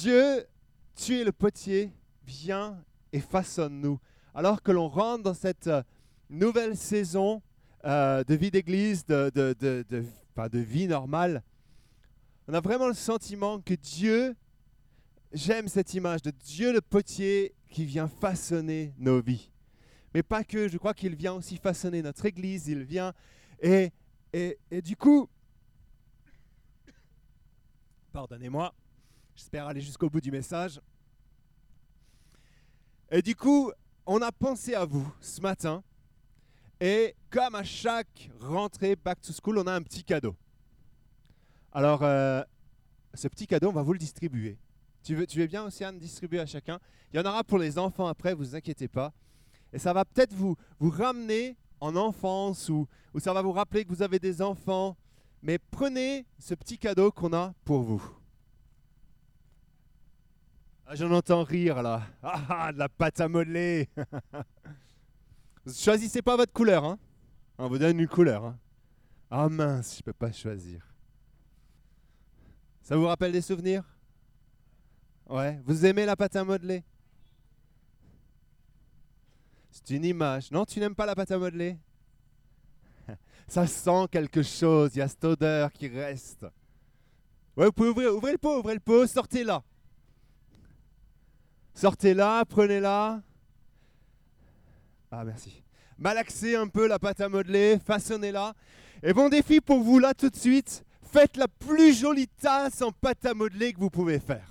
Dieu, tu es le potier, viens et façonne-nous. Alors que l'on rentre dans cette euh, nouvelle saison euh, de vie d'église, de, de, de, de vie normale, on a vraiment le sentiment que Dieu, j'aime cette image de Dieu le potier qui vient façonner nos vies. Mais pas que, je crois qu'il vient aussi façonner notre église, il vient. Et, et, et du coup, pardonnez-moi, j'espère aller jusqu'au bout du message. Et du coup, on a pensé à vous ce matin. Et comme à chaque rentrée back to school, on a un petit cadeau. Alors, euh, ce petit cadeau, on va vous le distribuer. Tu veux, tu veux bien, Océane, distribuer à chacun? Il y en aura pour les enfants après, vous inquiétez pas. Et ça va peut-être vous, vous ramener en enfance ou, ou ça va vous rappeler que vous avez des enfants. Mais prenez ce petit cadeau qu'on a pour vous. Ah, J'en entends rire là. Ah, ah de la pâte à modeler. Choisissez pas votre couleur. Hein. On vous donne une couleur. Hein. Ah mince, je peux pas choisir. Ça vous rappelle des souvenirs? Ouais. Vous aimez la pâte à modeler? C'est une image. Non, tu n'aimes pas la pâte à modeler? Ça sent quelque chose. Il y a cette odeur qui reste. Ouais, vous pouvez ouvrir, ouvrez le pot, ouvrez le pot, sortez-la. Sortez-la, prenez-la. Ah, merci. Malaxez un peu la pâte à modeler, façonnez-la. Et bon défi pour vous là tout de suite, faites la plus jolie tasse en pâte à modeler que vous pouvez faire.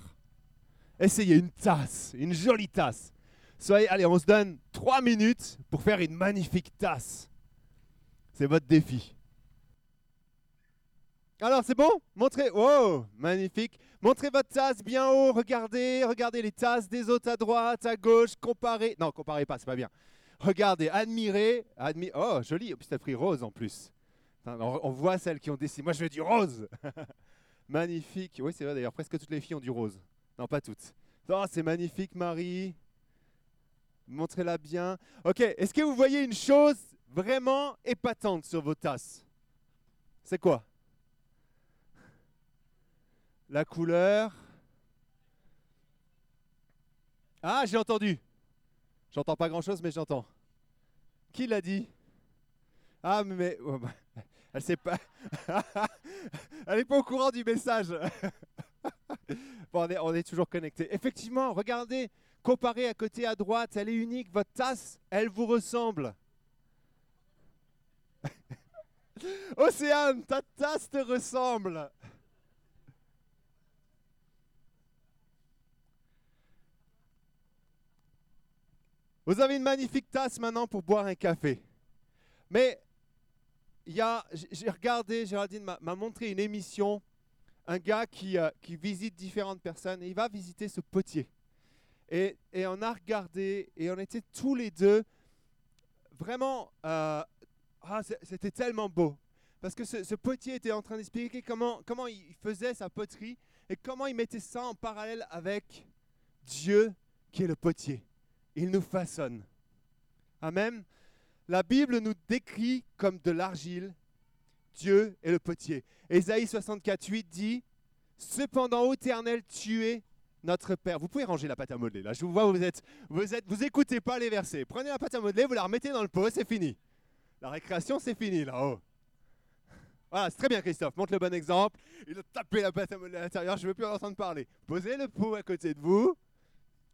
Essayez une tasse, une jolie tasse. Soyez, allez, on se donne trois minutes pour faire une magnifique tasse. C'est votre défi. Alors, c'est bon? Montrez. Oh, magnifique. Montrez votre tasse bien haut. Regardez, regardez les tasses des autres à droite, à gauche. Comparez. Non, comparez pas, c'est pas bien. Regardez, admirez. Admi oh, joli. Plus, t'as pris rose en plus. On voit celles qui ont dessiné. Moi, je veux du rose. magnifique. Oui, c'est vrai d'ailleurs. Presque toutes les filles ont du rose. Non, pas toutes. Oh, c'est magnifique, Marie. Montrez-la bien. Ok, est-ce que vous voyez une chose vraiment épatante sur vos tasses? C'est quoi? La couleur. Ah, j'ai entendu. J'entends pas grand-chose, mais j'entends. Qui l'a dit? Ah, mais... Oh, bah, elle sait pas. Elle n'est pas au courant du message. bon, on est, toujours connecté. Effectivement, regardez, comparez à côté à droite, elle est unique. Votre tasse, elle vous ressemble. Océane, ta tasse te ressemble. Vous avez une magnifique tasse maintenant pour boire un café. Mais j'ai regardé, Géraldine m'a montré une émission, un gars qui, euh, qui, visite différentes personnes et il va visiter ce potier. Et, et, on a regardé et on était tous les deux vraiment, euh, ah, c'était tellement beau. Parce que ce, ce potier était en train d'expliquer comment, comment il faisait sa poterie et comment il mettait ça en parallèle avec Dieu qui est le potier. Il nous façonne. Amen. La Bible nous décrit comme de l'argile. Dieu est le potier. Ésaïe 64, 8 dit Cependant, Éternel, tu es notre Père. Vous pouvez ranger la pâte à modeler. Là, je vous vois, vous êtes, vous êtes, vous écoutez pas les versets. Prenez la pâte à modeler, vous la remettez dans le pot, c'est fini. La récréation, c'est fini là-haut. Voilà, c'est très bien, Christophe. Montre le bon exemple. Il a tapé la pâte à modeler à l'intérieur. Je ne veux plus en entendre parler. Posez le pot à côté de vous.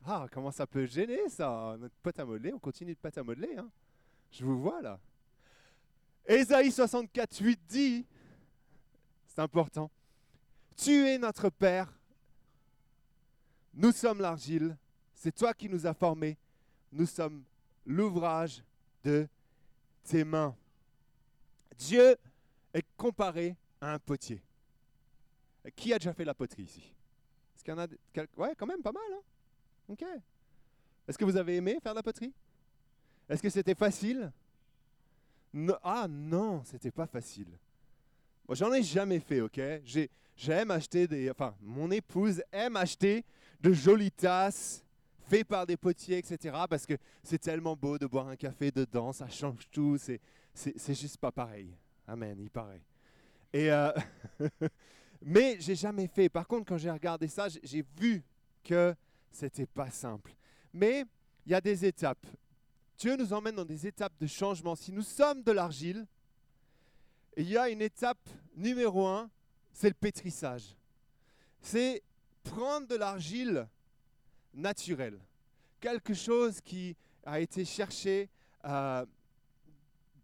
Ah, comment ça peut gêner ça? Notre pâte à modeler, on continue de pâte à modeler. Hein je vous vois là. Ésaïe 64, 8 dit, c'est important, tu es notre Père, nous sommes l'argile, c'est toi qui nous as formés, nous sommes l'ouvrage de tes mains. Dieu est comparé à un potier. Qui a déjà fait la poterie ici? Est-ce qu'il y en a Ouais, quand même pas mal. Hein ok. Est-ce que vous avez aimé faire la poterie? Est-ce que c'était facile? Ah non, c'était pas facile. Moi, j'en ai jamais fait, ok? J'aime acheter des. Enfin, mon épouse aime acheter de jolies tasses faites par des potiers, etc. Parce que c'est tellement beau de boire un café dedans, ça change tout. C'est, c'est, juste pas pareil. Amen, il paraît. Et euh, mais j'ai jamais fait. Par contre, quand j'ai regardé ça, j'ai vu que c'était pas simple. Mais il y a des étapes. Dieu nous emmène dans des étapes de changement. Si nous sommes de l'argile, il y a une étape numéro un, c'est le pétrissage. C'est prendre de l'argile naturelle, quelque chose qui a été cherché euh,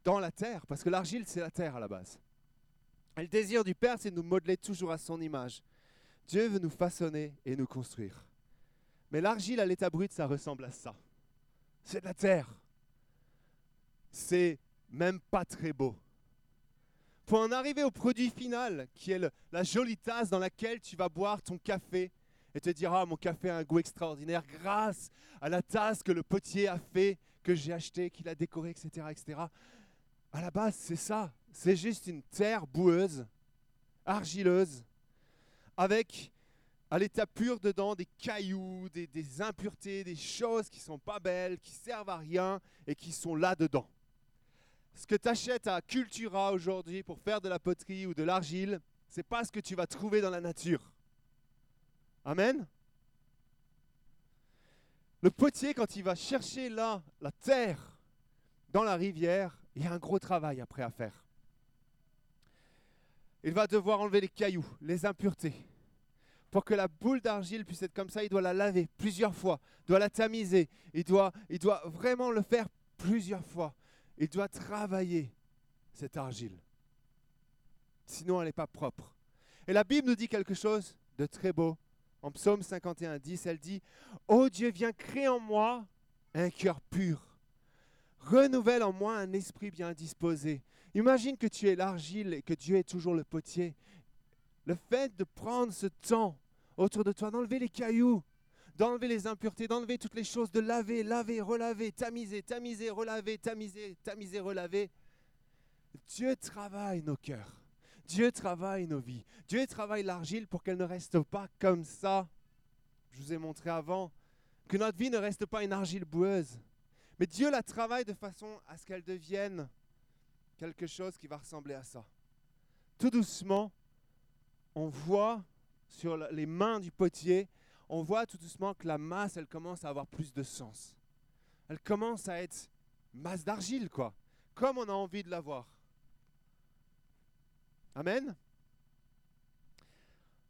dans la terre, parce que l'argile, c'est la terre à la base. Et le désir du Père, c'est de nous modeler toujours à son image. Dieu veut nous façonner et nous construire. Mais l'argile à l'état brut, ça ressemble à ça. C'est de la terre. C'est même pas très beau. Pour en arriver au produit final, qui est la jolie tasse dans laquelle tu vas boire ton café et te dire Ah, mon café a un goût extraordinaire grâce à la tasse que le potier a fait, que j'ai acheté, qu'il a décoré, etc., etc. À la base, c'est ça. C'est juste une terre boueuse, argileuse, avec à l'état pur dedans des cailloux, des, impuretés, des choses qui sont pas belles, qui servent à rien et qui sont là dedans. Ce que tu achètes à Cultura aujourd'hui pour faire de la poterie ou de l'argile, c'est pas ce que tu vas trouver dans la nature. Amen? Le potier, quand il va chercher là la terre dans la rivière, il y a un gros travail après à faire. Il va devoir enlever les cailloux, les impuretés. Pour que la boule d'argile puisse être comme ça, il doit la laver plusieurs fois, il doit la tamiser, il doit, il doit vraiment le faire plusieurs fois. Il doit travailler cette argile. Sinon, elle n'est pas propre. Et la Bible nous dit quelque chose de très beau. En psaume 51, 10, elle dit Ô Dieu, viens créer en moi un cœur pur. Renouvelle en moi un esprit bien disposé. Imagine que tu es l'argile et que Dieu est toujours le potier. Le fait de prendre ce temps autour de toi, d'enlever les cailloux, d'enlever les impuretés, d'enlever toutes les choses, de laver, laver, relaver, tamiser, tamiser, relaver, tamiser, tamiser, relaver. Dieu travaille nos cœurs. Dieu travaille nos vies. Dieu travaille l'argile pour qu'elle ne reste pas comme ça. Je vous ai montré avant que notre vie ne reste pas une argile boueuse. Mais Dieu la travaille de façon à ce qu'elle devienne quelque chose qui va ressembler à ça. Tout doucement, on voit sur les mains du potier on voit tout doucement que la masse, elle commence à avoir plus de sens. Elle commence à être masse d'argile, quoi. Comme on a envie de l'avoir. Amen.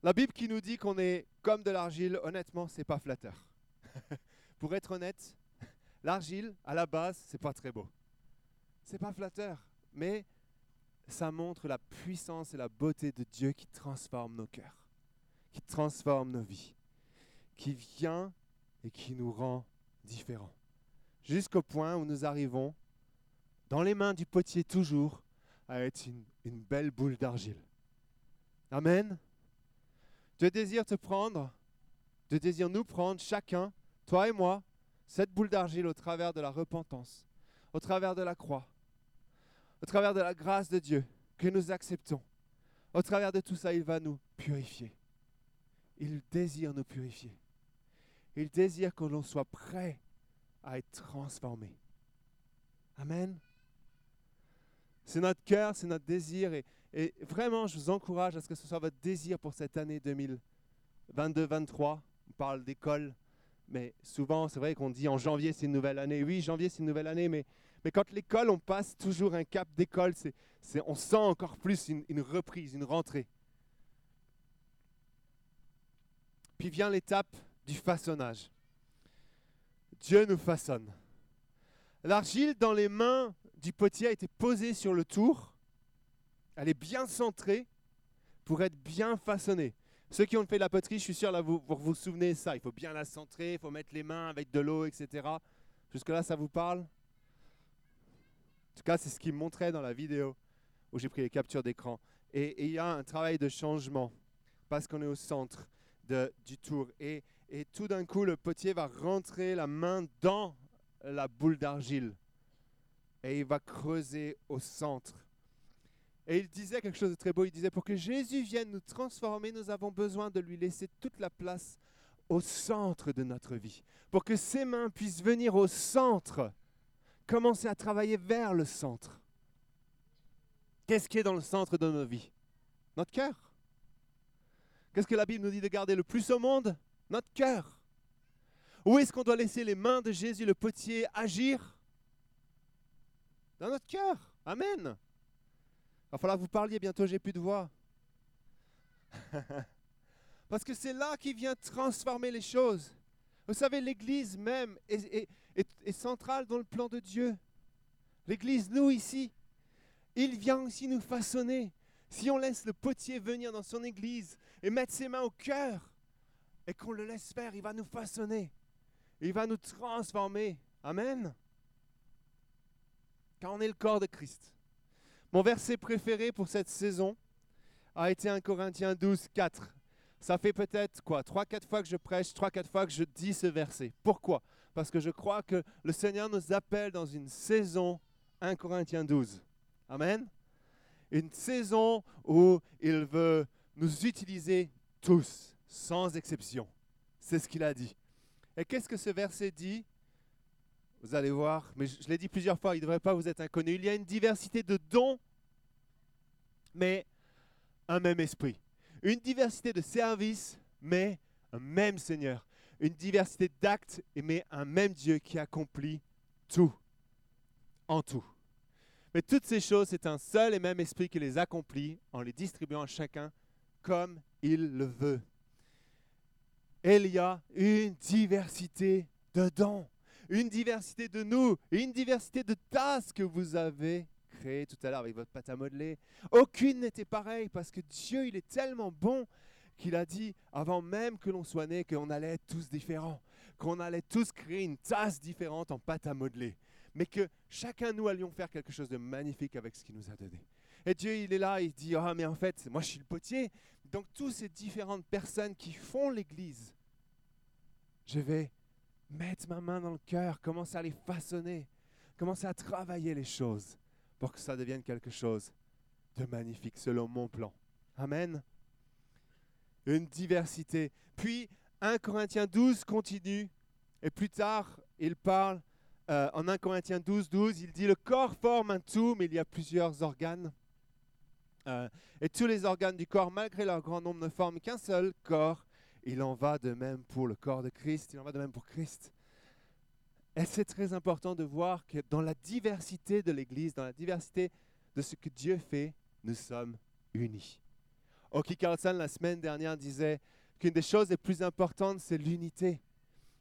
La Bible qui nous dit qu'on est comme de l'argile, honnêtement, c'est pas flatteur. Pour être honnête, l'argile, à la base, c'est pas très beau. C'est pas flatteur, mais ça montre la puissance et la beauté de Dieu qui transforme nos cœurs, qui transforme nos vies qui vient et qui nous rend différents. Jusqu'au point où nous arrivons, dans les mains du potier toujours, à être une, belle boule d'argile. Amen. Dieu désire te prendre, Dieu désire nous prendre, chacun, toi et moi, cette boule d'argile au travers de la repentance, au travers de la croix, au travers de la grâce de Dieu que nous acceptons. Au travers de tout ça, il va nous purifier. Il désire nous purifier. Il désire que l'on soit prêt à être transformé. Amen. C'est notre cœur, c'est notre désir. Et, vraiment, je vous encourage à ce que ce soit votre désir pour cette année 2022-2023. On parle d'école, mais souvent, c'est vrai qu'on dit en janvier, c'est une nouvelle année. Oui, janvier, c'est une nouvelle année, mais, mais quand l'école, on passe toujours un cap d'école, c'est, on sent encore plus une, reprise, une rentrée. Puis vient l'étape du façonnage. Dieu nous façonne. L'argile dans les mains du potier a été posée sur le tour. Elle est bien centrée pour être bien façonnée. Ceux qui ont fait la poterie, je suis sûr, là, vous vous, souvenez de ça. Il faut bien la centrer, il faut mettre les mains avec de l'eau, etc. Jusque-là, ça vous parle? Tout cas, c'est ce qu'il montrait dans la vidéo où j'ai pris les captures d'écran. Et il y a un travail de changement parce qu'on est au centre de, du tour. Et et tout d'un coup, le potier va rentrer la main dans la boule d'argile et il va creuser au centre. Et il disait quelque chose de très beau, il disait, pour que Jésus vienne nous transformer, nous avons besoin de lui laisser toute la place au centre de notre vie, pour que ses mains puissent venir au centre, commencer à travailler vers le centre. Qu'est-ce qui est dans le centre de nos vies? Notre cœur. Qu'est-ce que la Bible nous dit de garder le plus au monde? Notre cœur. Où est-ce qu'on doit laisser les mains de Jésus le potier agir? Dans notre cœur. Amen. Il va falloir que vous parliez bientôt, j'ai plus de voix. Parce que c'est là qu'il vient transformer les choses. Vous savez, l'Église même centrale dans le plan de Dieu. L'Église, nous ici, il vient aussi nous façonner. Si on laisse le potier venir dans son Église et mettre ses mains au cœur et qu'on le laisse faire, il va nous façonner. Il va nous transformer. Amen. Car on est le corps de Christ. Mon verset préféré pour cette saison a été 1 Corinthiens 12, 4. Ça fait peut-être quoi? 3-4 fois que je prêche, 3-4 fois que je dis ce verset. Pourquoi? Parce que je crois que le Seigneur nous appelle dans une saison 1 Corinthiens 12. Amen. Une saison où il veut nous utiliser tous, sans exception. C'est ce qu'il a dit. Et qu'est-ce que ce verset dit? Vous allez voir, mais je, l'ai dit plusieurs fois, il ne devrait pas vous être inconnu. Il y a une diversité de dons, mais un même esprit. Une diversité de services, mais un même Seigneur. Une diversité d'actes, mais un même Dieu qui accomplit tout, en tout. Mais toutes ces choses, c'est un seul et même esprit qui les accomplit en les distribuant à chacun comme il le veut. il y a une diversité de dons, une diversité de nous, une diversité de tasses que vous avez créées tout à l'heure avec votre pâte à modeler. Aucune n'était pareille parce que Dieu, il est tellement bon qu'il a dit avant même que l'on soit né qu'on allait être tous différents, qu'on allait tous créer une tasse différente en pâte à modeler, mais que chacun nous allions faire quelque chose de magnifique avec ce qu'il nous a donné. Et Dieu, il est là, il dit, ah mais en fait, moi je suis le potier, donc toutes ces différentes personnes qui font l'Église, je vais mettre ma main dans le cœur, commencer à les façonner, commencer à travailler les choses pour que ça devienne quelque chose de magnifique selon mon plan. Amen. Une diversité. Puis 1 Corinthiens 12 continue et plus tard il parle euh, en 1 Corinthiens 12, 12, il dit le corps forme un tout, mais il y a plusieurs organes. Euh, et tous les organes du corps, malgré leur grand nombre, ne forment qu'un seul corps. Il en va de même pour le corps de Christ, il en va de même pour Christ. Et c'est très important de voir que dans la diversité de l'Église, dans la diversité de ce que Dieu fait, nous sommes unis. Oki Carlson, la semaine dernière, disait qu'une des choses les plus importantes, c'est l'unité.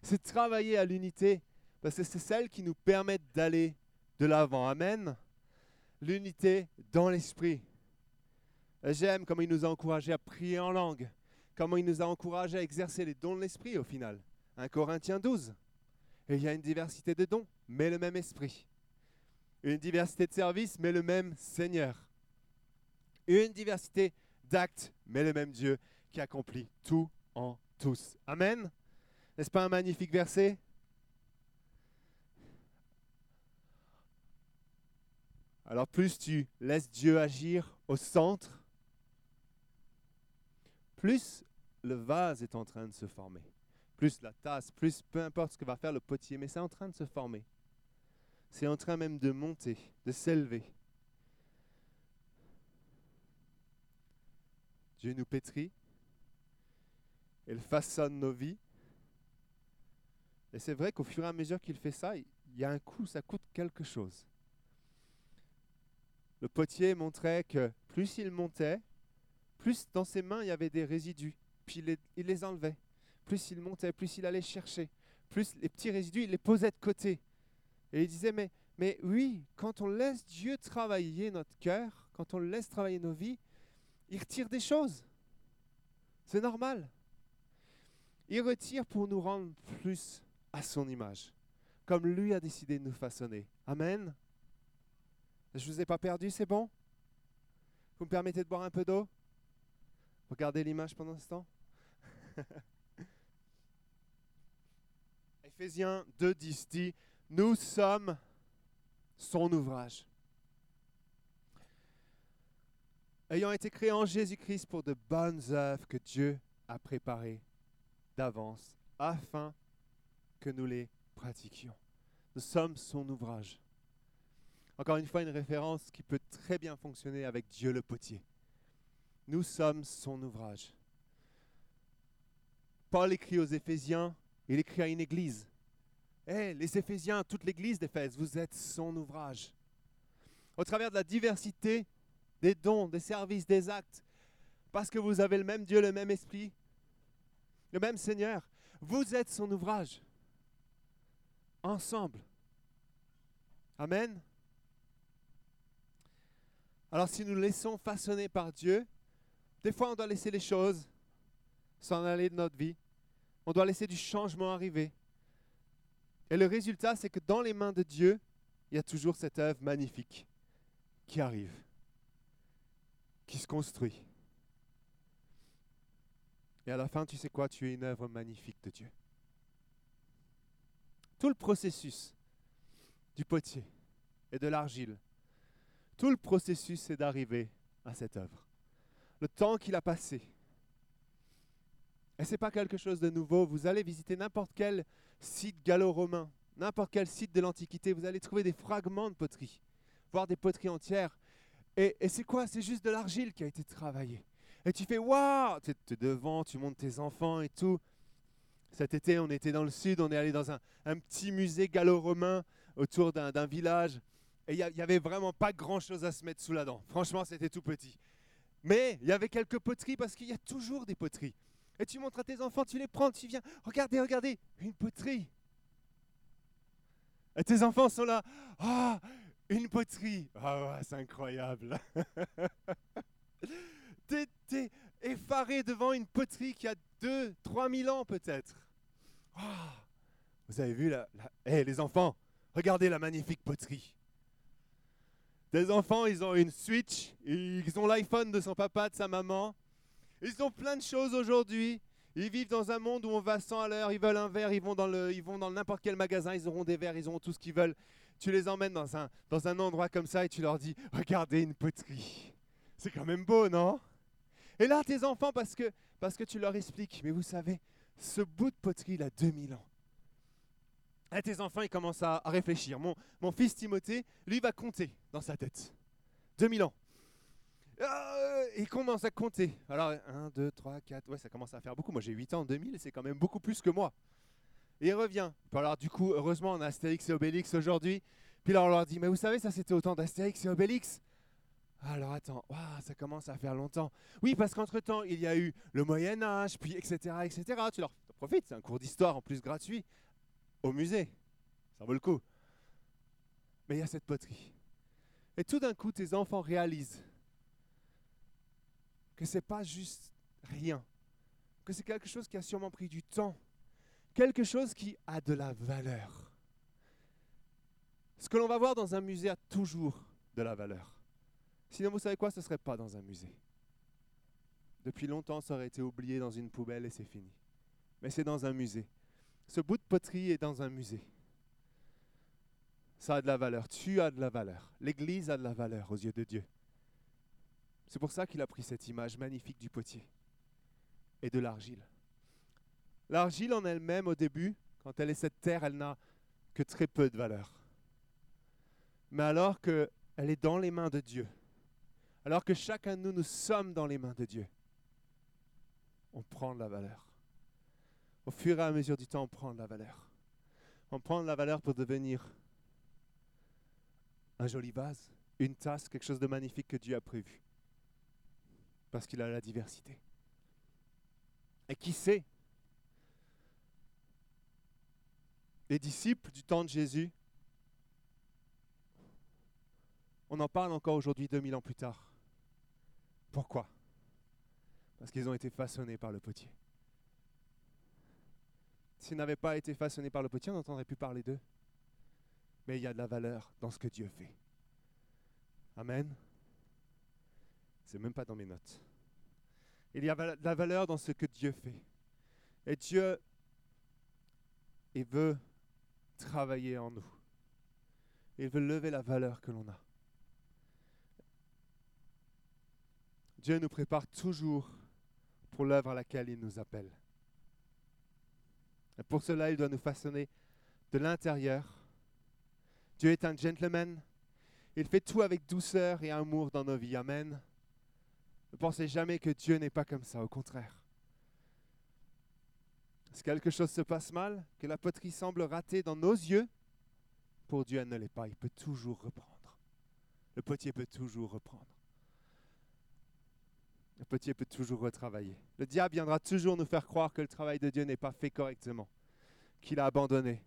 C'est travailler à l'unité, parce que c'est celle qui nous permet d'aller de l'avant. Amen. L'unité dans l'esprit. J'aime comment il nous a encouragés à prier en langue, comment il nous a encouragés à exercer les dons de l'esprit au final. 1 Corinthiens 12. Et il y a une diversité de dons, mais le même esprit. Une diversité de services, mais le même Seigneur. Une diversité d'actes, mais le même Dieu qui accomplit tout en tous. Amen. N'est-ce pas un magnifique verset? Alors plus tu laisses Dieu agir au centre, plus le vase est en train de se former. Plus la tasse, plus peu importe ce que va faire le potier, mais c'est en train de se former. C'est en train même de monter, de s'élever. Dieu nous pétrit, il façonne nos vies. Et c'est vrai qu'au fur et à mesure qu'il fait ça, il y a un coût, ça coûte quelque chose. Le potier montrait que plus il montait, plus dans ses mains il y avait des résidus, puis il les, enlevait. Plus il montait, plus il allait chercher. Plus les petits résidus, il les posait de côté. Et il disait, mais, mais oui, quand on laisse Dieu travailler notre cœur, quand on laisse travailler nos vies, il retire des choses. C'est normal. Il retire pour nous rendre plus à son image, comme lui a décidé de nous façonner. Amen. Je ne vous ai pas perdu, c'est bon? Vous me permettez de boire un peu d'eau? Regardez l'image pendant ce temps. Éphésiens 2, 10 dit, nous sommes son ouvrage. Ayant été créés en Jésus-Christ pour de bonnes œuvres que Dieu a préparées d'avance afin que nous les pratiquions. Nous sommes son ouvrage. Encore une fois, une référence qui peut très bien fonctionner avec Dieu le potier. Nous sommes son ouvrage. Paul écrit aux Éphésiens Il écrit à une église. Eh, les Éphésiens, toute l'église d'Éphèse, vous êtes son ouvrage. Au travers de la diversité des dons, des services, des actes, parce que vous avez le même Dieu, le même esprit, le même Seigneur, vous êtes son ouvrage. Ensemble. Amen. Alors si nous laissons façonner par Dieu, des fois on doit laisser les choses s'en aller de notre vie. On doit laisser du changement arriver. Et le résultat, c'est que dans les mains de Dieu, il y a toujours cette œuvre magnifique qui arrive, qui se construit. Et à la fin, tu sais quoi? Tu es une œuvre magnifique de Dieu. Tout le processus du potier et de l'argile, tout le processus, c'est d'arriver à cette œuvre. Le temps qu'il a passé. Et ce n'est pas quelque chose de nouveau. Vous allez visiter n'importe quel site gallo-romain, n'importe quel site de l'Antiquité, vous allez trouver des fragments de poterie, voire des poteries entières. Et, c'est quoi? C'est juste de l'argile qui a été travaillée. Et tu fais waouh Tu es devant, tu montes tes enfants et tout. Cet été, on était dans le sud, on est allé dans un, un petit musée gallo-romain autour d'un village. Et il n'y avait vraiment pas grand-chose à se mettre sous la dent. Franchement, c'était tout petit. Mais il y avait quelques poteries parce qu'il y a toujours des poteries. Et tu montres à tes enfants, tu les prends, tu viens, regardez, regardez, une poterie. Et tes enfants sont là, ah, une poterie. Ah c'est incroyable. t'es, effaré devant une poterie qui a 2, 3 000 ans peut-être. Ah, vous avez vu, la, la... les enfants, regardez la magnifique poterie. Des enfants, ils ont une Switch, ils ont l'iPhone de son papa, de sa maman. Ils ont plein de choses aujourd'hui. Ils vivent dans un monde où on va sans à l'heure. Ils veulent un verre, ils vont dans le, ils vont dans n'importe quel magasin, ils auront des verres, ils auront tout ce qu'ils veulent. Tu les emmènes dans un, dans un endroit comme ça et tu leur dis, regardez une poterie. C'est quand même beau, non? Et là, tes enfants, parce que, parce que tu leur expliques, mais vous savez, ce bout de poterie, il a 2000 ans. Et tes enfants, ils commencent à, réfléchir. Mon, mon fils Timothée, lui, va compter dans sa tête. 2000 ans. Euh, il commence à compter. Alors, 1, 2, 3, 4, ouais, ça commence à faire beaucoup. Moi, j'ai 8 ans en 2000, c'est quand même beaucoup plus que moi. Et il revient. alors, du coup, heureusement, on a Astérix et Obélix aujourd'hui. Puis là, on leur dit, mais vous savez, ça, c'était autant d'Astérix et Obélix. Alors, attends, ça commence à faire longtemps. Oui, parce qu'entre-temps, il y a eu le Moyen-Âge, puis etc., etc. Tu leur profites, c'est un cours d'histoire en plus gratuit au musée. Ça vaut le coup. Mais il y a cette poterie. Et tout d'un coup, tes enfants réalisent que ce n'est pas juste rien, que c'est quelque chose qui a sûrement pris du temps, quelque chose qui a de la valeur. Ce que l'on va voir dans un musée a toujours de la valeur. Sinon, vous savez quoi, ce ne serait pas dans un musée. Depuis longtemps, ça aurait été oublié dans une poubelle et c'est fini. Mais c'est dans un musée. Ce bout de poterie est dans un musée. Ça a de la valeur. Tu as de la valeur. L'Église a de la valeur aux yeux de Dieu. C'est pour ça qu'il a pris cette image magnifique du potier et de l'argile. L'argile en elle-même, au début, quand elle est cette terre, elle n'a que très peu de valeur. Mais alors qu'elle est dans les mains de Dieu, alors que chacun de nous, nous sommes dans les mains de Dieu, on prend de la valeur. Au fur et à mesure du temps, on prend de la valeur. On prend de la valeur pour devenir un joli vase, une tasse, quelque chose de magnifique que Dieu a prévu parce qu'il a la diversité. Et qui sait Les disciples du temps de Jésus, on en parle encore aujourd'hui 2000 ans plus tard. Pourquoi? Parce qu'ils ont été façonnés par le potier. S'ils n'avaient pas été façonnés par le potier, on n'entendrait plus parler d'eux. Mais il y a de la valeur dans ce que Dieu fait. Amen. C'est même pas dans mes notes. Il y a de la valeur dans ce que Dieu fait. Et Dieu, il veut travailler en nous. Il veut lever la valeur que l'on a. Dieu nous prépare toujours pour l'œuvre à laquelle il nous appelle. Et pour cela, il doit nous façonner de l'intérieur. Dieu est un gentleman. Il fait tout avec douceur et amour dans nos vies. Amen. Ne pensez jamais que Dieu n'est pas comme ça, au contraire. Si quelque chose se passe mal, que la poterie semble ratée dans nos yeux, pour Dieu, elle ne l'est pas. Il peut toujours reprendre. Le potier peut toujours reprendre. Le potier peut toujours retravailler. Le diable viendra toujours nous faire croire que le travail de Dieu n'est pas fait correctement, qu'il a abandonné.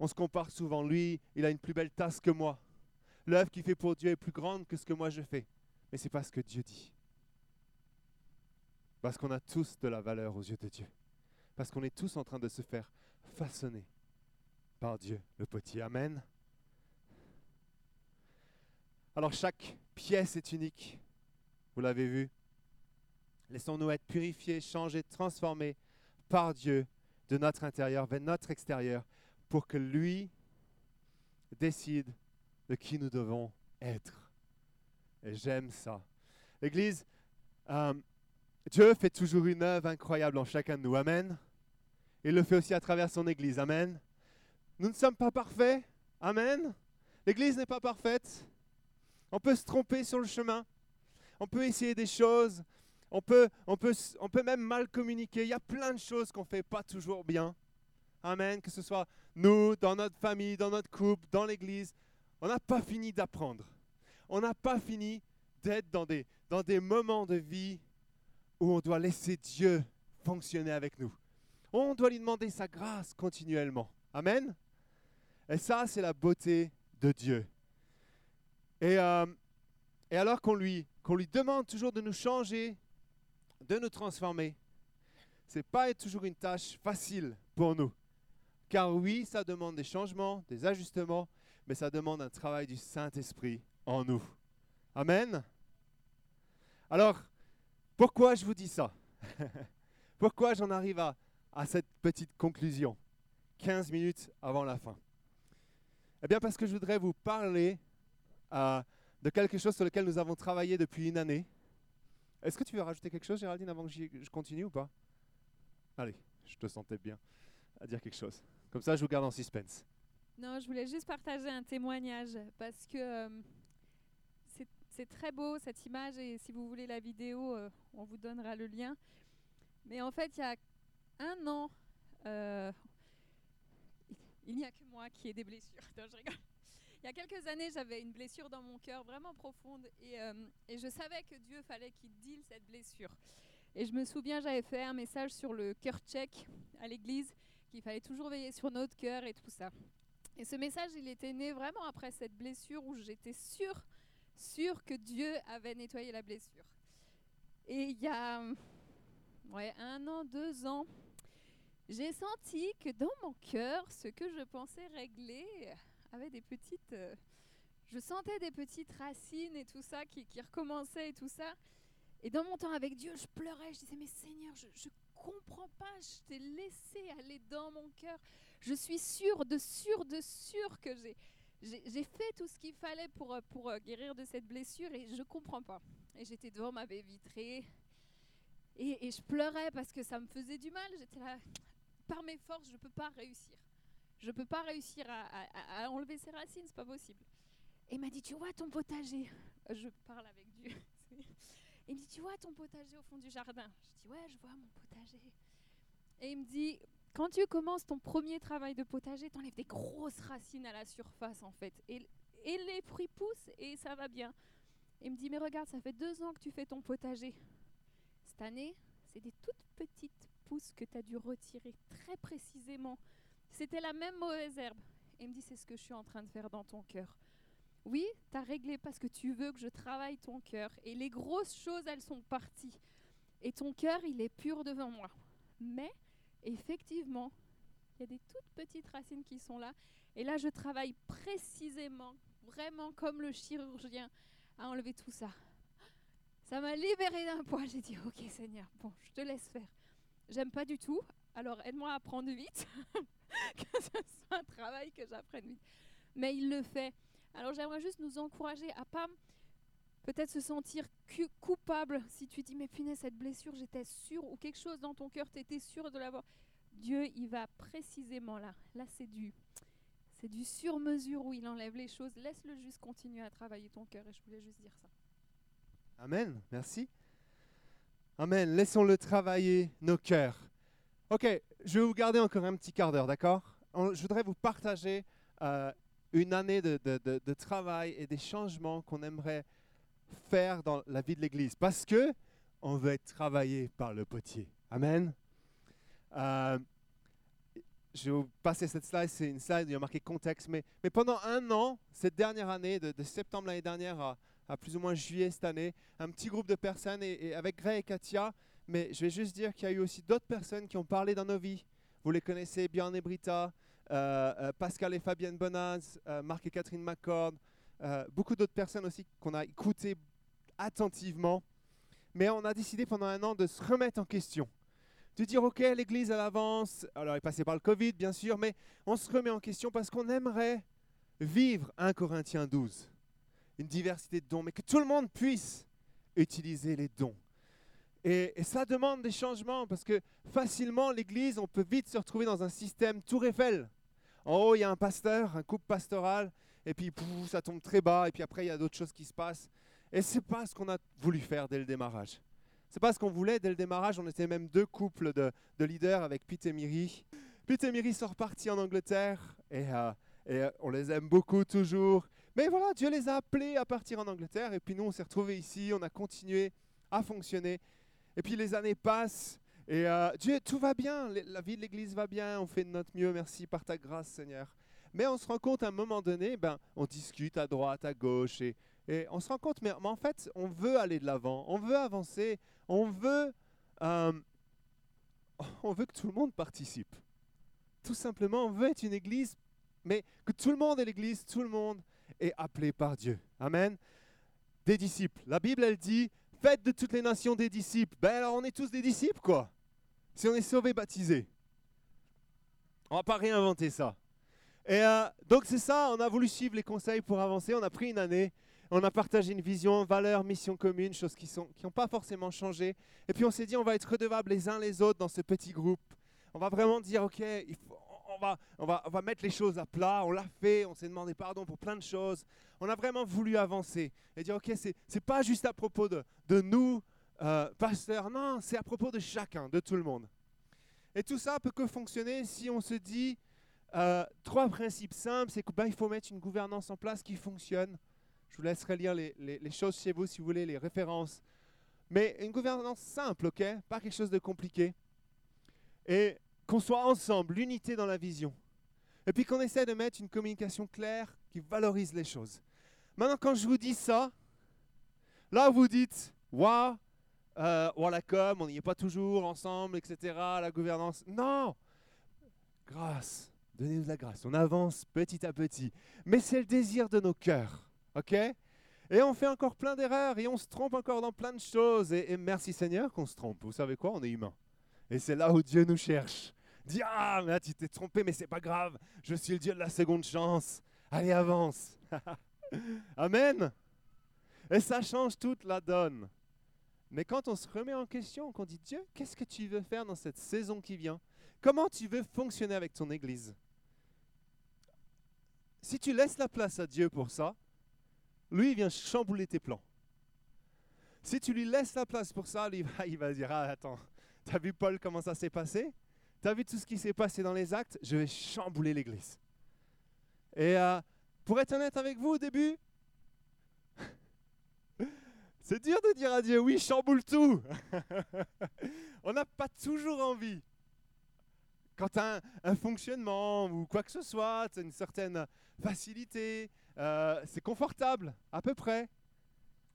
On se compare souvent. Lui, il a une plus belle tasse que moi. L'œuvre qu'il fait pour Dieu est plus grande que ce que moi je fais. Mais c'est pas ce que Dieu dit. Parce qu'on a tous de la valeur aux yeux de Dieu. Parce qu'on est tous en train de se faire façonner par Dieu, le potier. Amen. Alors chaque pièce est unique. Vous l'avez vu. Laissons-nous être purifiés, changés, transformés par Dieu de notre intérieur vers notre extérieur pour que lui décide de qui nous devons être. Et j'aime ça. L'Église, euh, Dieu fait toujours une œuvre incroyable en chacun de nous. Amen. Il le fait aussi à travers son Église. Amen. Nous ne sommes pas parfaits. Amen. L'Église n'est pas parfaite. On peut se tromper sur le chemin. On peut essayer des choses. On peut, on peut, on peut même mal communiquer. Il y a plein de choses qu'on ne fait pas toujours bien. Amen. Que ce soit nous, dans notre famille, dans notre couple, dans l'Église. On n'a pas fini d'apprendre. On n'a pas fini d'être dans des, dans des moments de vie où on doit laisser Dieu fonctionner avec nous. On doit lui demander sa grâce continuellement. Amen. Et ça, c'est la beauté de Dieu. Et, euh, et alors qu'on lui, qu'on lui demande toujours de nous changer, de nous transformer, ce n'est pas toujours une tâche facile pour nous. Car oui, ça demande des changements, des ajustements, mais ça demande un travail du Saint-Esprit en nous. Amen. Alors, pourquoi je vous dis ça? Pourquoi j'en arrive à, à cette petite conclusion 15 minutes avant la fin Eh bien parce que je voudrais vous parler euh, de quelque chose sur lequel nous avons travaillé depuis une année. Est-ce que tu veux rajouter quelque chose, Géraldine, avant que je continue ou pas? Allez, je te sentais bien à dire quelque chose. Comme ça, je vous garde en suspense. Non, je voulais juste partager un témoignage parce que euh, c'est très beau cette image et si vous voulez la vidéo, euh, on vous donnera le lien. Mais en fait, il y a un an, euh, il n'y a que moi qui ai des blessures. Il y a quelques années, j'avais une blessure dans mon cœur vraiment profonde et, et je savais que Dieu fallait qu'il deal cette blessure. Et je me souviens, j'avais fait un message sur le cœur check à l'église qu'il fallait toujours veiller sur notre cœur et tout ça. Et ce message, il était né vraiment après cette blessure où j'étais sûre, sûre que Dieu avait nettoyé la blessure. Et il y a ouais, un an, deux ans, j'ai senti que dans mon cœur, ce que je pensais régler avait des petites... Euh, je sentais des petites racines et tout ça qui, qui recommençaient et tout ça. Et dans mon temps avec Dieu, je pleurais, je disais, mais Seigneur, je, je comprends pas, je t'ai laissé aller dans mon cœur. Je suis sûre de sûre de sûre que j'ai fait tout ce qu'il fallait pour, pour euh, guérir de cette blessure et je comprends pas. Et j'étais devant ma baie vitrée et, et, je pleurais parce que ça me faisait du mal. J'étais là, par mes forces, je peux pas réussir. Je peux pas réussir à, enlever ces racines, c'est pas possible. Et il m'a dit, tu vois ton potager. Je parle avec Dieu. Il me dit, tu vois ton potager au fond du jardin Je dis, ouais, je vois mon potager. Et il me dit, quand tu commences ton premier travail de potager, tu enlèves des grosses racines à la surface, en fait. Et, et les fruits poussent et ça va bien. il me dit, mais regarde, ça fait deux ans que tu fais ton potager. Cette année, c'est des toutes petites que tu as dû retirer très précisément. C'était la même mauvaise herbe. Et il me dit, c'est ce que je suis en train de faire dans ton cœur. Oui, tu as réglé parce que tu veux que je travaille ton cœur. Et les grosses choses, elles sont parties. Et ton cœur, il est pur devant moi. Mais, effectivement, il y a des toutes petites racines qui sont là. Et là, je travaille précisément, vraiment comme le chirurgien, à enlever tout ça. Ça m'a libéré d'un poids. J'ai dit, ok Seigneur, bon, je te laisse faire. J'aime pas du tout, alors aide-moi à apprendre vite, que ce soit un travail que j'apprenne vite. Mais il le fait. Alors j'aimerais juste nous encourager à pas peut-être se sentir coupable si tu dis mais punaise cette blessure j'étais sûr ou quelque chose dans ton cœur tu étais sûr de l'avoir. Dieu il va précisément là. Là c'est du c'est du sur mesure où il enlève les choses. Laisse-le juste continuer à travailler ton cœur et je voulais juste dire ça. Amen. Merci. Amen. Laissons-le travailler nos cœurs. Ok, je vais vous garder encore un petit quart d'heure, d'accord? Je voudrais vous partager euh, une année de, de- de- travail et des changements qu'on aimerait faire dans la vie de l'Église. Parce que on veut être travaillé par le potier. Amen? Euh, je vais vous passer cette slide, c'est une slide où il y a marqué contexte. Mais, mais pendant un an, cette dernière année, de septembre l'année dernière à, à plus ou moins juillet cette année, un petit groupe de personnes, et, avec Greg et Katia, mais je vais juste dire qu'il y a eu aussi d'autres personnes qui ont parlé dans nos vies. Vous les connaissez, Björn et Britta, euh, euh, Pascal et Fabienne Bonaz, euh, Marc et Catherine McCord, beaucoup d'autres personnes aussi qu'on a écoutées attentivement. Mais on a décidé pendant un an de se remettre en question. De dire, OK, l'Église, elle avance. Alors, elle est passée par le Covid, bien sûr, mais on se remet en question parce qu'on aimerait vivre 1 Corinthiens 12. Une diversité de dons, mais que tout le monde puisse utiliser les dons. Et, ça demande des changements parce que facilement, l'Église, on peut vite se retrouver dans un système tour Eiffel. En haut, il y a un pasteur, un couple pastoral, et puis ça tombe très bas, et puis après, il y a d'autres choses qui se passent. Et c'est pas ce qu'on a voulu faire dès le démarrage. C'est pas ce qu'on voulait dès le démarrage. On était même deux couples de, de leaders avec Pete et Miri. Pete et Miri sont repartis en Angleterre et, euh, euh, on les aime beaucoup toujours. Mais voilà, Dieu les a appelés à partir en Angleterre et puis nous, on s'est retrouvés ici, on a continué à fonctionner. Et puis les années passent et euh, Dieu, tout va bien, la vie de l'Église va bien, on fait de notre mieux, merci par ta grâce, Seigneur. Mais on se rend compte à un moment donné, ben, on discute à droite, à gauche et, on se rend compte, mais, mais en fait, on veut aller de l'avant, on veut avancer, on veut, euh, on veut que tout le monde participe. Tout simplement, on veut être une église, mais que tout le monde est l'église, tout le monde est appelé par Dieu. Amen. Des disciples. La Bible, elle dit, faites de toutes les nations des disciples. Ben alors, on est tous des disciples, quoi. Si on est sauvés, baptisés. On va pas réinventer ça. Et euh, donc c'est ça, on a voulu suivre les conseils pour avancer. On a pris une année, on a partagé une vision, valeur, mission commune, choses qui n'ont qui ont pas forcément changé. Et puis on s'est dit, on va être redevables les uns les autres dans ce petit groupe. On va vraiment dire, ok, il faut- on, va, on, va, on va mettre les choses à plat. On l'a fait, on s'est demandé pardon pour plein de choses. On a vraiment voulu avancer et dire, ok, c'est pas juste à propos de, de nous, euh, pasteurs, non, c'est à propos de chacun, de tout le monde. Et tout ça peut que fonctionner si on se dit euh, trois principes simples, c'est qu'il ben, faut mettre une gouvernance en place qui fonctionne. Je vous laisserai lire les, les- les choses chez vous si vous voulez, les références. Mais une gouvernance simple, ok Pas quelque chose de compliqué. Et qu'on soit ensemble, l'unité dans la vision. Et puis qu'on essaie de mettre une communication claire qui valorise les choses. Maintenant, quand je vous dis ça, là vous dites, waouh, ouah, la com, on n'y est pas toujours ensemble, etc. La gouvernance. Non Grâce. Donnez-nous de la grâce. On avance petit à petit. Mais c'est le désir de nos cœurs. OK? Et on fait encore plein d'erreurs et on se trompe encore dans plein de choses. Et, et merci Seigneur qu'on se trompe. Vous savez quoi? On est humain. Et c'est là où Dieu nous cherche. Dis Ah, mais tu t'es trompé, mais c'est pas grave. Je suis le Dieu de la seconde chance. Allez, avance. Amen. Et ça change toute la donne. Mais quand on se remet en question, qu'on dit Dieu, qu'est-ce que tu veux faire dans cette saison qui vient? Comment tu veux fonctionner avec ton Église? Si tu laisses la place à Dieu pour ça, lui, il vient chambouler tes plans. Si tu lui laisses la place pour ça, lui, il va dire, ah attends, t'as vu Paul comment ça s'est passé? T'as vu tout ce qui s'est passé dans les actes? Je vais chambouler l'Église. Et euh, pour être honnête avec vous au début, c'est dur de dire à Dieu, oui, chamboule tout. On n'a pas toujours envie. Quand tu as un, fonctionnement ou quoi que ce soit, tu as une certaine facilité, euh, c'est confortable, à peu près.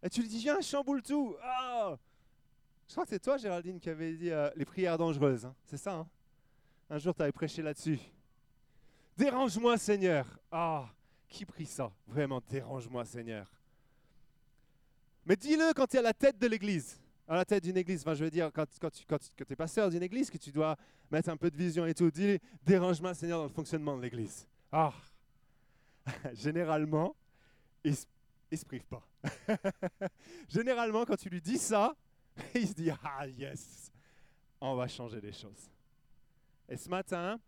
Et tu lui dis, viens, chamboule tout. Ah Je crois que c'est toi, Géraldine, qui avait dit euh, les prières dangereuses. hein. C'est ça, hein? Un jour, tu avais prêché là-dessus. Dérange-moi, Seigneur. Ah, qui prie ça? Vraiment, dérange-moi, Seigneur. Mais dis-le quand tu es à la tête de l'église. À la tête d'une église, enfin, je veux dire, quand, quand tu quand, quand es pasteur d'une église, que tu dois mettre un peu de vision et tout, dis dérange-moi, Seigneur, dans le fonctionnement de l'église. Ah Généralement, il ne se prive pas. Généralement, quand tu lui dis ça, il se dit Ah, yes, on va changer les choses. Et ce matin,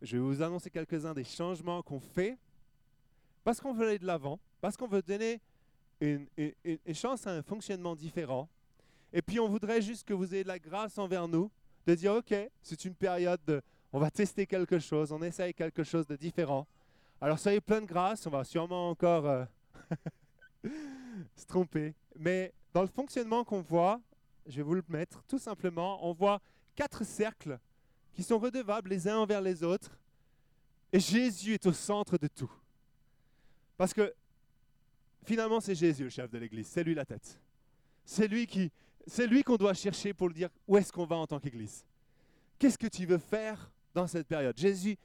je vais vous annoncer quelques-uns des changements qu'on fait parce qu'on veut aller de l'avant, parce qu'on veut donner une, chance à un fonctionnement différent. Et puis on voudrait juste que vous ayez de la grâce envers nous, de dire, OK, c'est une période de, on va tester quelque chose, on essaye quelque chose de différent. Alors soyez plein de grâce, on va sûrement encore euh, se tromper. Mais dans le fonctionnement qu'on voit, je vais vous le mettre tout simplement, on voit quatre cercles qui sont redevables les uns envers les autres. Et Jésus est au centre de tout. Parce que finalement, c'est Jésus le chef de l'Église, c'est lui la tête. C'est lui qui, c'est lui qu'on doit chercher pour lui dire où est-ce qu'on va en tant qu'Église? Qu'est-ce que tu veux faire dans cette période? Jésus,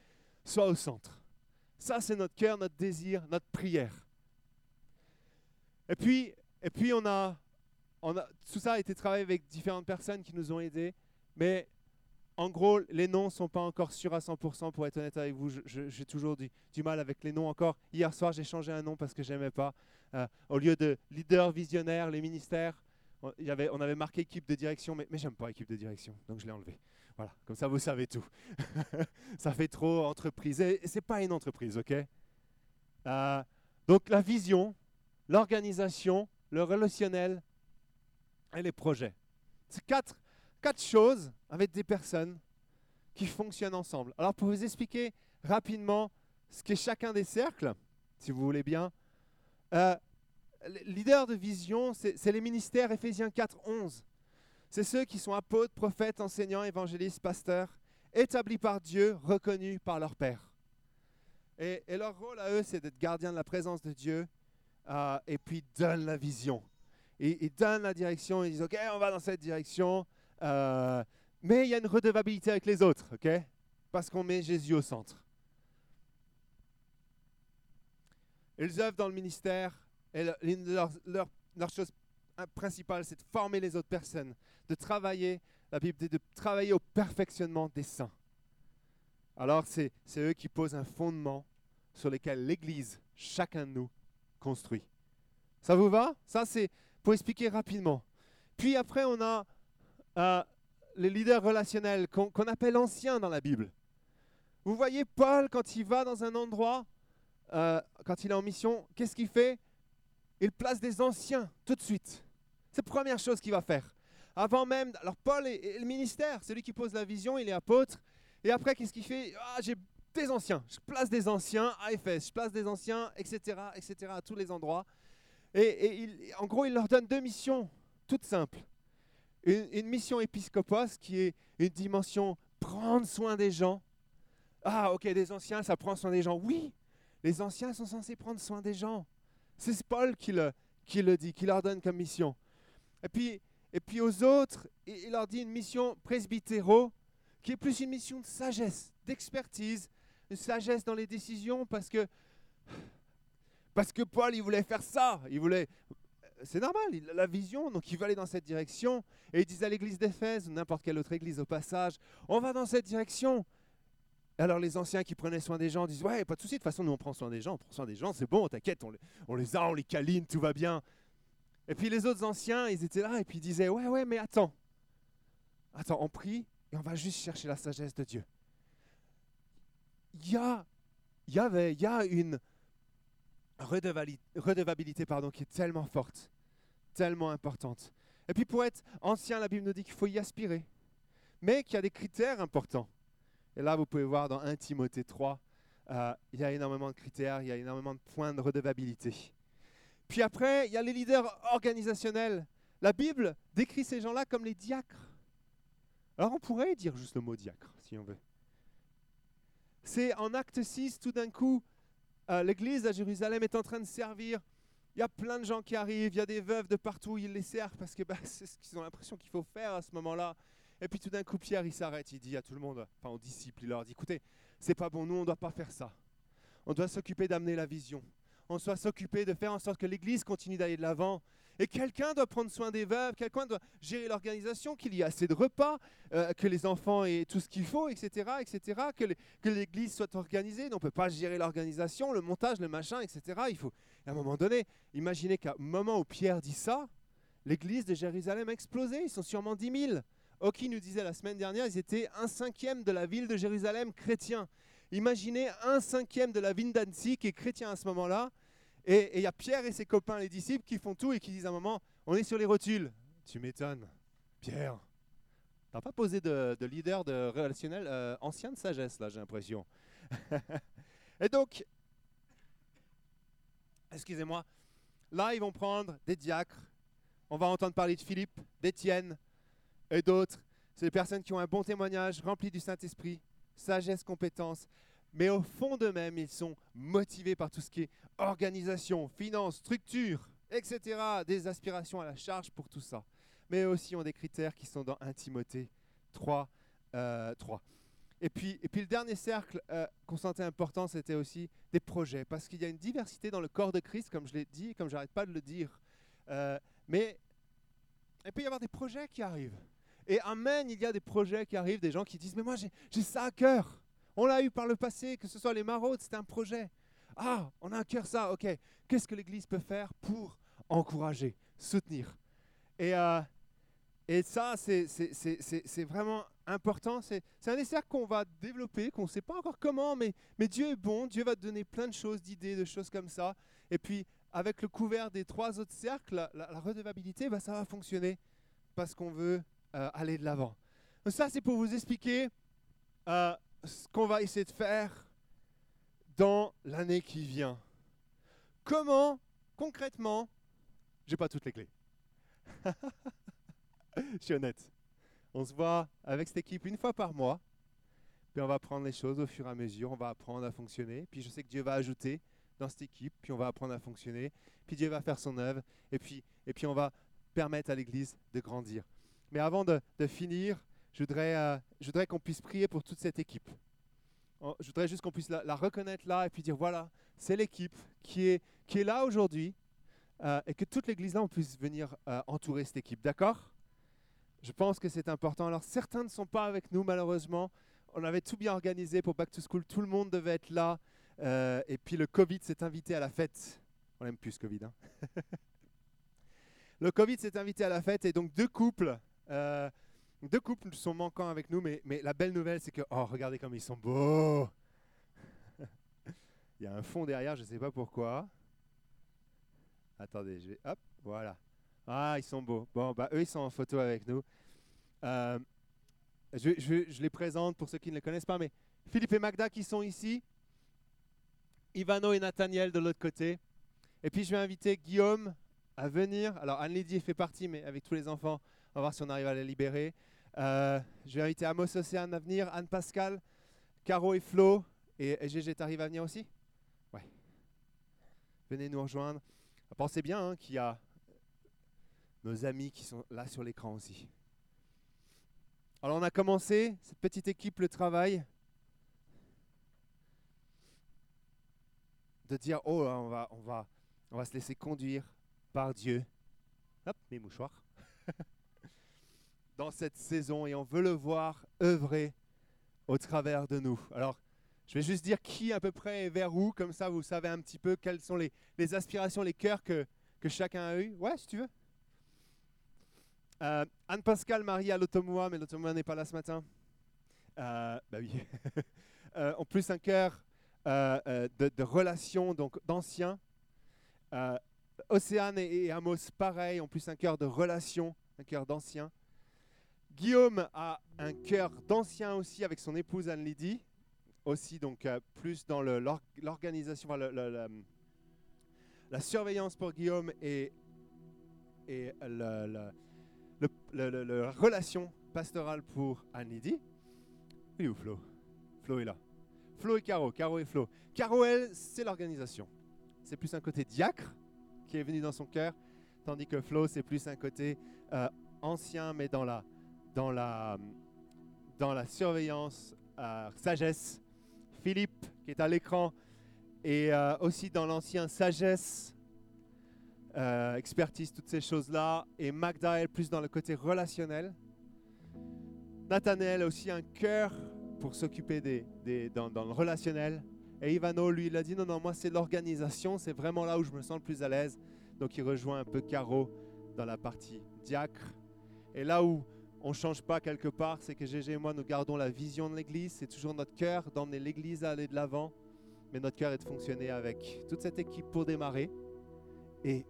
soit au centre. Ça, c'est notre cœur, notre désir, notre prière. Et puis, et puis on a, on a, tout ça a été travaillé avec différentes personnes qui nous ont aidés, mais en gros, les noms ne sont pas encore sûrs à 100% pour être honnête avec vous. J'ai toujours du, mal avec les noms encore. Hier soir, j'ai changé un nom parce que j'aimais pas. Euh, au lieu de leader visionnaire, les ministères, on, y avait, on avait marqué équipe de direction, mais, mais j'aime pas équipe de direction, donc je l'ai enlevé. Voilà, comme ça vous savez tout. ça fait trop entreprise. Et c'est pas une entreprise, ok? Euh, Donc la vision, l'organisation, le relationnel et les projets. C'est quatre, quatre choses avec des personnes qui fonctionnent ensemble. Alors pour vous expliquer rapidement ce qu'est chacun des cercles, si vous voulez bien, euh, leader de vision, c'est les ministères Ephésiens 4, 11. C'est ceux qui sont apôtres, prophètes, enseignants, évangélistes, pasteurs, établis par Dieu, reconnus par leur Père. Et, leur rôle à eux, c'est d'être gardiens de la présence de Dieu euh, et puis donnent la vision. Ils, donnent la direction, ils disent OK, on va dans cette direction. Euh, mais il y a une redevabilité avec les autres, OK? Parce qu'on met Jésus au centre. Ils œuvrent dans le ministère et leur, leur, leur chose principale, c'est de former les autres personnes, de travailler, la Bible dit de travailler au perfectionnement des saints. Alors c'est eux qui posent un fondement sur lequel l'Église, chacun de nous, construit. Ça vous va? Ça c'est pour expliquer rapidement. Puis après on a euh, les leaders relationnels qu'on appelle anciens dans la Bible. Vous voyez Paul quand il va dans un endroit, euh, quand il est en mission, qu'est-ce qu'il fait? Il place des anciens tout de suite. C'est la première chose qu'il va faire. Avant même, alors Paul est, le ministère, c'est lui qui pose la vision, il est apôtre. Et après, qu'est-ce qu'il fait? Ah, J'ai des anciens, je place des anciens à Éphèse, je place des anciens, etc., etc., à tous les endroits. Et, il, en gros, il leur donne deux missions toutes simples. Une, une, mission épiscopos qui est une dimension prendre soin des gens. Ah, ok, des anciens, ça prend soin des gens. Oui, les anciens sont censés prendre soin des gens. C'est Paul qui le, qui le dit, qui leur donne comme mission. Et puis, et puis aux autres, il leur dit une mission presbytéro, qui est plus une mission de sagesse, d'expertise, de sagesse dans les décisions, parce que, parce que Paul, il voulait faire ça. Il voulait, c'est normal, il a la vision, donc il veut aller dans cette direction. Et il disait à l'église d'Éphèse, ou n'importe quelle autre église au passage, on va dans cette direction. Alors les anciens qui prenaient soin des gens disent, ouais, pas de souci, de toute façon, nous on prend soin des gens, on prend soin des gens, c'est bon, t'inquiète, on les, a, on les câline, tout va bien. Et puis les autres anciens, ils étaient là et puis ils disaient, ouais, ouais, mais attends. Attends, on prie et on va juste chercher la sagesse de Dieu. Il y, a, y avait, il y a une redevabilité, pardon, qui est tellement forte, tellement importante. Et puis pour être ancien, la Bible nous dit qu'il faut y aspirer, mais qu'il y a des critères importants. Et là, vous pouvez voir dans 1 Timothée 3, euh, il y a énormément de critères, il y a énormément de points de redevabilité. Puis après, il y a les leaders organisationnels. La Bible décrit ces gens-là comme les diacres. Alors on pourrait dire juste le mot diacre, si on veut. C'est en acte 6, tout d'un coup, euh, l'église à Jérusalem est en train de servir. Il y a plein de gens qui arrivent, il y a des veuves de partout, ils les servent parce que bah, c'est ce qu'ils ont l'impression qu'il faut faire à ce moment-là. Et puis tout d'un coup, Pierre, il s'arrête, il dit à tout le monde, enfin aux disciples, il leur dit, écoutez, c'est pas bon, nous, on ne doit pas faire ça. On doit s'occuper d'amener la vision on soit s'occuper de faire en sorte que l'Église continue d'aller de l'avant. Et quelqu'un doit prendre soin des veuves, quelqu'un doit gérer l'organisation, qu'il y ait assez de repas, euh, que les enfants aient tout ce qu'il faut, etc., etc., que l'Église soit organisée. On ne peut pas gérer l'organisation, le montage, le machin, etc. Il faut, à un moment donné, imaginez qu'à un moment où Pierre dit ça, l'Église de Jérusalem a explosé. Ils sont sûrement 10 000. Oki nous disait la semaine dernière, ils étaient un cinquième de la ville de Jérusalem chrétien. Imaginez un cinquième de la ville d'Annecy qui est chrétien à ce moment-là. Et il y a Pierre et ses copains, les disciples, qui font tout et qui disent à un moment, on est sur les rotules. Tu m'étonnes. Pierre, T'as pas posé de, de leader de relationnel euh, ancien de sagesse, là, j'ai l'impression. et donc, excusez-moi, là, ils vont prendre des diacres. On va entendre parler de Philippe, d'Étienne et d'autres. C'est des personnes qui ont un bon témoignage, rempli du Saint-Esprit, sagesse, compétence. Mais au fond d'eux-mêmes, ils sont motivés par tout ce qui est organisation, finance, structure, etc. Des aspirations à la charge pour tout ça. Mais aussi ont des critères qui sont dans 1 Timothée 3. euh, 3. Et puis, et puis le dernier cercle euh, qu'on sentait important, c'était aussi des projets, parce qu'il y a une diversité dans le corps de Christ, comme je l'ai dit, et comme j'arrête pas de le dire. Euh, mais il peut y avoir des projets qui arrivent. Et amen, il y a des projets qui arrivent, des gens qui disent, mais moi j'ai ça à cœur. On l'a eu par le passé, que ce soit les maraudes, c'était un projet. Ah, on a à cœur ça, ok. Qu'est-ce que l'Église peut faire pour encourager, soutenir? Et, euh, et ça, c'est- vraiment important. C'est un cercles qu'on va développer, qu'on ne sait pas encore comment, mais, mais Dieu est bon. Dieu va te donner plein de choses, d'idées, de choses comme ça. Et puis, avec le couvert des trois autres cercles, la, redevabilité, bah, ça va fonctionner parce qu'on veut euh, aller de l'avant. Ça, c'est pour vous expliquer euh, ce qu'on va essayer de faire dans l'année qui vient. Comment, concrètement, j'ai pas toutes les clés. Je suis honnête. On se voit avec cette équipe une fois par mois. Puis on va prendre les choses au fur et à mesure. On va apprendre à fonctionner. Puis je sais que Dieu va ajouter dans cette équipe. Puis on va apprendre à fonctionner. Puis Dieu va faire son œuvre. Et puis, et puis on va permettre à l'Église de grandir. Mais avant de finir, je voudrais, euh, je voudrais qu'on puisse prier pour toute cette équipe. Je voudrais juste qu'on puisse la, reconnaître là et puis dire voilà, c'est l'équipe qui est, qui est là aujourd'hui euh, et que toute l'Église là, on puisse venir euh, entourer cette équipe. D'accord? Je pense que c'est important. Alors certains ne sont pas avec nous malheureusement. On avait tout bien organisé pour Back to School. Tout le monde devait être là. Et puis le Covid s'est invité à la fête. On aime plus ce Covid. hein. le Covid s'est invité à la fête et donc deux couples. Deux couples sont manquants avec nous, mais, la belle nouvelle, c'est que, oh, regardez comme ils sont beaux. Il y a un fond derrière, je ne sais pas pourquoi. Attendez, je vais, hop, voilà. Ah, ils sont beaux. Bon, bah, eux, ils sont en photo avec nous. Euh, je- je les présente pour ceux qui ne les connaissent pas, mais Philippe et Magda qui sont ici. Ivano et Nathaniel de l'autre côté. Et puis, je vais inviter Guillaume à venir. Alors, Anne-Lydie fait partie, mais avec tous les enfants, on va voir si on arrive à les libérer. Euh, je vais inviter Amos Océane à venir, Anne Pascal, Caro et Flo. Et, et Gégé, t'arrives à venir aussi? Ouais. Venez nous rejoindre. Pensez bien hein, qu'il y a nos amis qui sont là sur l'écran aussi. Alors on a commencé, cette petite équipe, le travail, de dire, oh, on va, on va, on va se laisser conduire par Dieu. Hop, mes mouchoirs. Dans cette saison et on veut le voir œuvrer au travers de nous. Alors, je vais juste dire qui à peu près est vers où, comme ça vous savez un petit peu quelles sont les, aspirations, les cœurs que, que chacun a eu. Ouais, si tu veux. Euh, Anne-Pascal Marie à l'Automoa, mais l'Automoa n'est pas là ce matin. Euh, bah oui. Euh, en plus, un cœur euh, de, de relation, donc d'anciens. Océane et, et Amos, pareil, en plus un cœur de relation, un cœur d'anciens. Guillaume a un cœur d'ancien aussi avec son épouse Anne-Lydie, aussi donc euh, plus dans l'organisation, la surveillance pour Guillaume et, la relation pastorale pour Anne-Lydie. Il est où Flo? Flo est là. Flo et Caro, Caro et Flo. Caro, elle, c'est l'organisation. C'est plus un côté diacre qui est venu dans son cœur, tandis que Flo, c'est plus un côté euh, ancien, mais dans la, dans la, dans la surveillance, euh, sagesse. Philippe, qui est à l'écran, et euh, aussi dans l'ancien sagesse, euh, expertise, toutes ces choses-là. Et Magda, plus dans le côté relationnel. Nathanaël a aussi un cœur pour s'occuper des, dans le relationnel. Et Ivano, lui, il a dit non, non, moi, c'est l'organisation, c'est vraiment là où je me sens le plus à l'aise. Donc, il rejoint un peu Caro dans la partie diacre. Et là où on ne change pas quelque part, c'est que Gégé et moi, nous gardons la vision de l'Église. C'est toujours notre cœur d'emmener l'Église à aller de l'avant. Mais notre cœur est de fonctionner avec toute cette équipe pour démarrer. Et,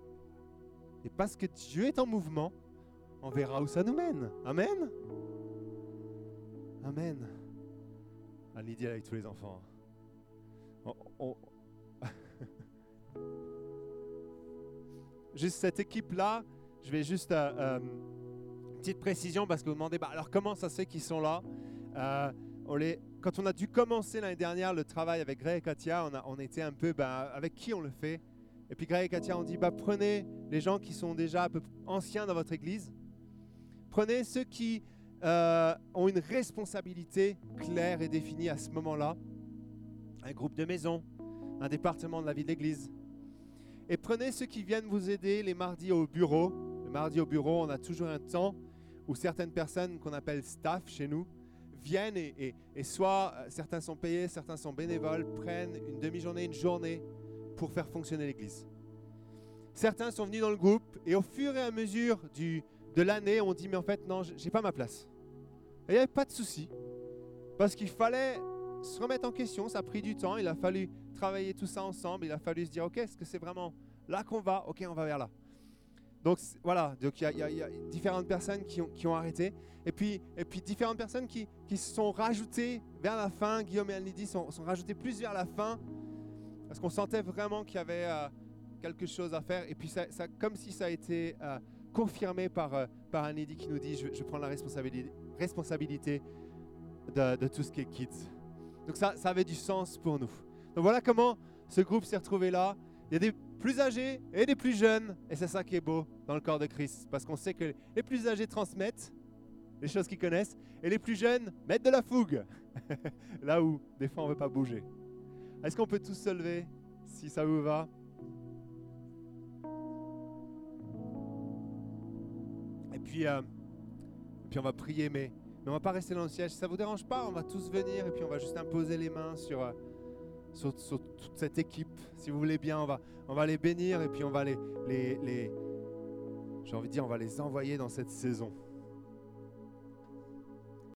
parce que Dieu est en mouvement, on verra où ça nous mène. Amen. Amen. Annie dit avec tous les enfants. Juste cette équipe-là, je vais juste euh, euh, petite précision parce que vous demandez, bah, alors comment ça se fait qu'ils sont là? Euh, on les, Quand on a dû commencer l'année dernière le travail avec Greg et Katia, on, a, on était un peu, bah, avec qui on le fait? Et puis Greg et Katia ont dit, bah, prenez les gens qui sont déjà un peu anciens dans votre église, prenez ceux qui euh, ont une responsabilité claire et définie à ce moment-là, un groupe de maison, un département de la vie de l'église. Et prenez ceux qui viennent vous aider les mardis au bureau. Le mardi au bureau, on a toujours un temps où certaines personnes qu'on appelle staff chez nous viennent et, soit euh, certains sont payés, certains sont bénévoles, prennent une demi-journée, une journée pour faire fonctionner l'église. Certains sont venus dans le groupe et au fur et à mesure de l'année, on dit mais en fait non, j'ai pas ma place. Et il n'y avait pas de souci parce qu'il fallait se remettre en question, ça a pris du temps, il a fallu travailler tout ça ensemble, il a fallu se dire ok, est-ce que c'est vraiment là qu'on va? Ok, on va vers là. Donc voilà, donc il y, a- différentes personnes qui ont, arrêté, et puis, et puis différentes personnes qui, qui se sont rajoutées vers la fin. Guillaume et Anne-Lydie sont, sont rajoutés plus vers la fin, parce qu'on sentait vraiment qu'il y avait euh, quelque chose à faire, et puis ça- comme si ça a été euh, confirmé par, euh, par Anne-Lydie qui nous dit je, je prends la responsabilité, responsabilité de, de tout ce qui est kids. Donc ça, ça avait du sens pour nous. Donc voilà comment ce groupe s'est retrouvé là. Il y a des plus âgés et des plus jeunes. Et c'est ça qui est beau dans le corps de Christ. Parce qu'on sait que les plus âgés transmettent les choses qu'ils connaissent. Et les plus jeunes mettent de la fougue. là où des fois on ne veut pas bouger. Est-ce qu'on peut tous se lever si ça vous va? Et puis, euh, et puis on va prier, mais, on va pas rester dans le siège. Si ça vous dérange pas, on va tous venir et puis on va juste imposer les mains sur, euh, sur, toute cette équipe. Si vous voulez bien, on va, les bénir et puis on va les, les j'ai envie de dire, on va les envoyer dans cette saison.